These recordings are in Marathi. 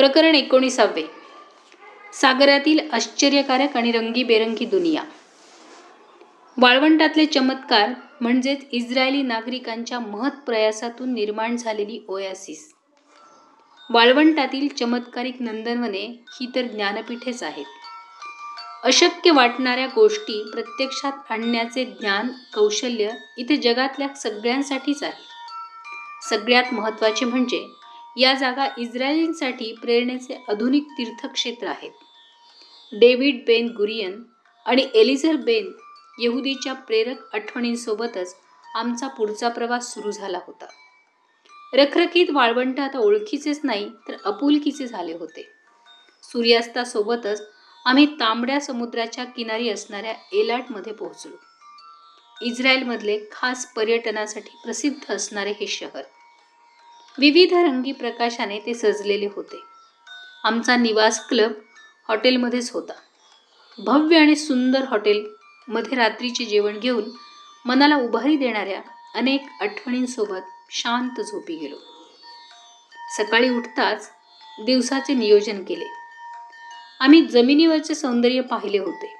प्रकरण एकोणीसावे. सागरातील आश्चर्यकारक आणि रंगीबेरंगी दुनिया. वाळवंटातले चमत्कार म्हणजेच इस्रायली नागरिकांच्या महत् प्रयासातून निर्माण झालेली ओयासिस. वाळवंटातील चमत्कारिक नंदनवने ही तर ज्ञानपीठेच आहेत. अशक्य वाटणाऱ्या गोष्टी प्रत्यक्षात आणण्याचे ज्ञान कौशल्य इथे जगातल्या सगळ्यांसाठीच आहे. सगळ्यात महत्त्वाचे म्हणजे या जागा इस्रायलींसाठी प्रेरणेचे आधुनिक तीर्थक्षेत्र आहेत. डेव्हिड बेन गुरियन आणि एलिझर बेन यहुदीच्या प्रेरक आठवणींसोबतच आमचा पुढचा प्रवास सुरू झाला होता. रखरखीत वाळवंट आता ओळखीचेच नाही तर अपुलकीचे झाले होते. सूर्यास्तासोबतच आम्ही तांबड्या समुद्राच्या किनारी असणाऱ्या एलाटमध्ये पोहोचलो. इस्रायलमधले खास पर्यटनासाठी प्रसिद्ध असणारे हे शहर विविध रंगी प्रकाशाने ते सजलेले होते. आमचा निवास क्लब हॉटेलमध्येच होता. भव्य आणि सुंदर हॉटेलमध्ये रात्रीचे जेवण घेऊन मनाला उभारी देणाऱ्या अनेक आठवणींसोबत शांत झोपी गेलो. सकाळी उठताच दिवसाचे नियोजन केले. आम्ही जमिनीवरचे सौंदर्य पाहिले होते.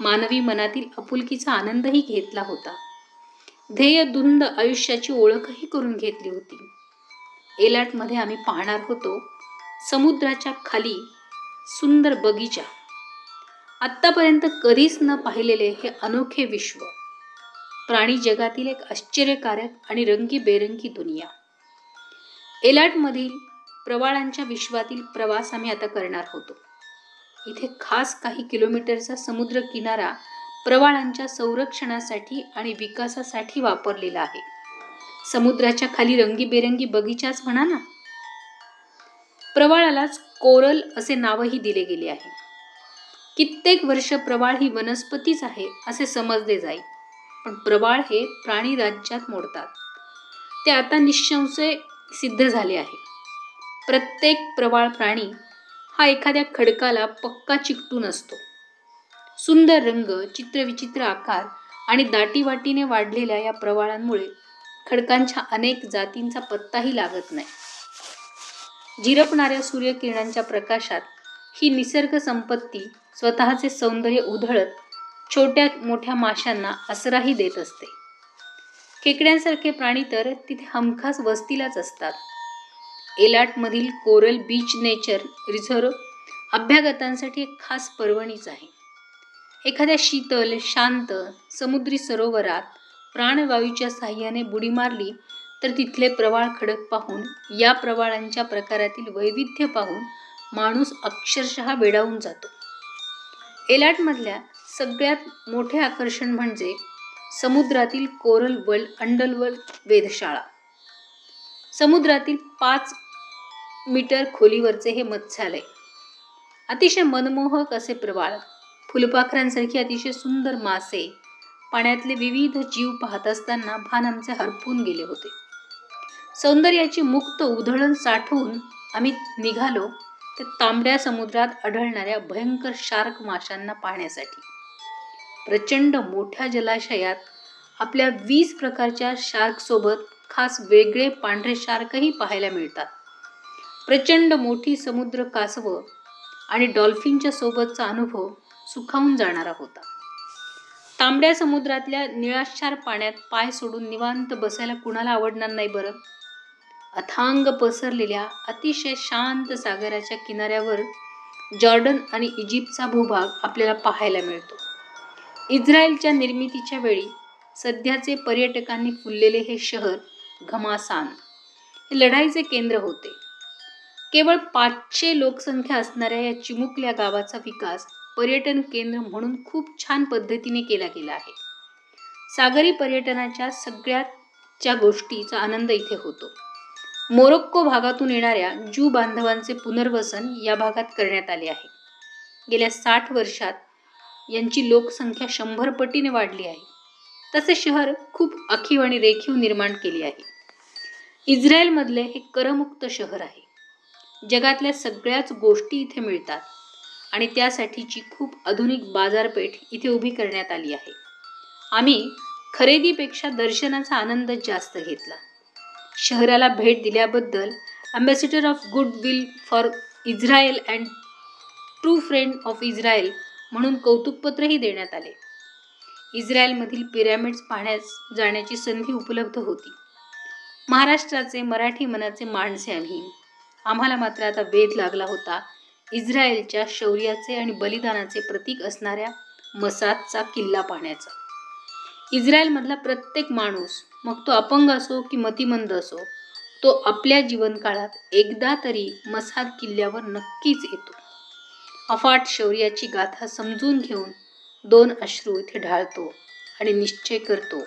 मानवी मनातील आपुलकीचा आनंदही घेतला होता. ध्येय धुंद आयुष्याची ओळखही करून घेतली होती. एलाटमध्ये आम्ही पाहणार होतो समुद्राच्या खाली सुंदर बगीचा. आत्तापर्यंत कधीच न पाहिलेले हे अनोखे विश्व. प्राणी जगातील एक आश्चर्यकारक आणि रंगीबेरंगी दुनिया. एलाटमधील प्रवाळांच्या विश्वातील प्रवास आम्ही आता करणार होतो. इथे खास काही किलोमीटरचा समुद्र किनारा प्रवाळांच्या संरक्षणासाठी आणि विकासासाठी वापरलेला आहे. समुद्राच्या खाली रंगीबेरंगी बगीचाच म्हणा ना. प्रवाळालाच कोरल असे नावही दिले गेले आहे. कित्येक वर्ष प्रवाळ ही वनस्पतीच आहे असे समजले जाई पण प्रवाळ हे प्राणी राज्यात मोडतात. ते आता निशंशय सिद्ध झाले आहे. प्रत्येक प्रवाळ प्राणी हा एखाद्या खडकाला पक्का चिकटून असतो सुंदर रंग चित्रविचित्र आकार आणि दाटीवाटीने वाढलेल्या या प्रवाळांमुळे खडकांच्या अनेक जातींचा पत्ताही लागत नाही. झिरपणाऱ्या सूर्यकिरणांच्या प्रकाशात ही निसर्ग संपत्ती स्वतःचे सौंदर्य उधळत छोट्या मोठ्या माशांना आसराही देत असते. खेकड्यांसारखे प्राणी तर तिथे हमखास वस्तीलाच असतात. एलाटमधील कोरल बीच नेचर रिझर्व अभ्यागतांसाठी एक खास पर्वणीच आहे. एखाद्या शीतल शांत समुद्री सरोवरात प्राणवायूच्या साह्याने बुडी मारली तर तिथले प्रवाळ खडक पाहून या प्रवाळांच्या प्रकारातील वैविध्य पाहून माणूस अक्षरशः वेडावून जातो. एलाटमधल्या सगळ्यात मोठे आकर्षण म्हणजे समुद्रातील कोरल वर्ल्ड अंडलवर्ल्ड वेधशाळा. समुद्रातील पाच मीटर खोलीवरचे हे मत्स्यालय. अतिशय मनमोहक असे प्रवाळ फुलपाखरांसारखी अतिशय सुंदर मासे पाण्यातले विविध जीव पाहत असताना भान आमचे हरपून गेले होते. सौंदर्याची मुक्त उधळण साठवून आम्ही निघालो ते तांबड्या समुद्रात आढळणाऱ्या भयंकर शार्क माशांना पाहण्यासाठी. प्रचंड मोठ्या जलाशयात आपल्या वीस प्रकारच्या शार्कसोबत खास वेगळे पांढरे शार्कही पाहायला मिळतात. प्रचंड मोठी समुद्र कासवं आणि डॉल्फिनच्या सोबतचा अनुभव सुखावून जाणारा होता. तांबड्या समुद्रातल्या निळाशार पाण्यात पाय सोडून निवांत बसायला कुणाला आवडणार नाही बरं? अथांग पसरलेल्या अतिशय शांत सागराच्या किनाऱ्यावर जॉर्डन आणि इजिप्तचा भूभाग आपल्याला पाहायला मिळतो. इस्रायलच्या निर्मितीच्या वेळी सध्याचे पर्यटकांनी फुललेले हे शहर घमासान. हे लढाईचे केंद्र होते. केवळ पाचशे लोकसंख्या असणाऱ्या या चिमुकल्या गावाचा विकास पर्यटन केंद्र म्हणून खूप छान पद्धतीने केला गेला आहे. सागरी पर्यटनाच्या सगळ्याच्या गोष्टीचा आनंद इथे होतो. मोरोक्को भागातून येणाऱ्या जू बांधवांचे पुनर्वसन या भागात करण्यात आले आहे. गेल्या साठ वर्षात यांची लोकसंख्या शंभर पटीने वाढली आहे. तसे शहर खूप आखीव आणि रेखीव निर्माण केले आहे. इस्रायलमधले हे करमुक्त शहर आहे. जगातल्या सगळ्याच गोष्टी इथे मिळतात. आणि त्यासाठीची खूप आधुनिक बाजारपेठ इथे उभी करण्यात आली आहे. आम्ही खरेदीपेक्षा दर्शनाचा आनंद जास्त घेतला. शहराला भेट दिल्याबद्दल ambassador of goodwill for Israel and true friend of Israel म्हणून कौतुकपत्रही देण्यात आले. इस्रायलमधील पिरॅमिड्स पाहण्यास जाण्याची संधी उपलब्ध होती. महाराष्ट्राचे मराठी मनाचे माणसे आम्ही. आम्हाला मात्र आता वेध लागला होता इस्रायलच्या शौर्याचे आणि बलिदानाचे प्रतीक असणाऱ्या मसादचा किल्ला पाहण्याचा. इस्रायलमधला प्रत्येक माणूस मग तो अपंग असो की मतिमंद असो तो आपल्या जीवनकाळात एकदा तरी मसाद किल्ल्यावर नक्कीच येतो. अफाट शौर्याची गाथा समजून घेऊन दोन अश्रू इथे ढाळतो आणि निश्चय करतो.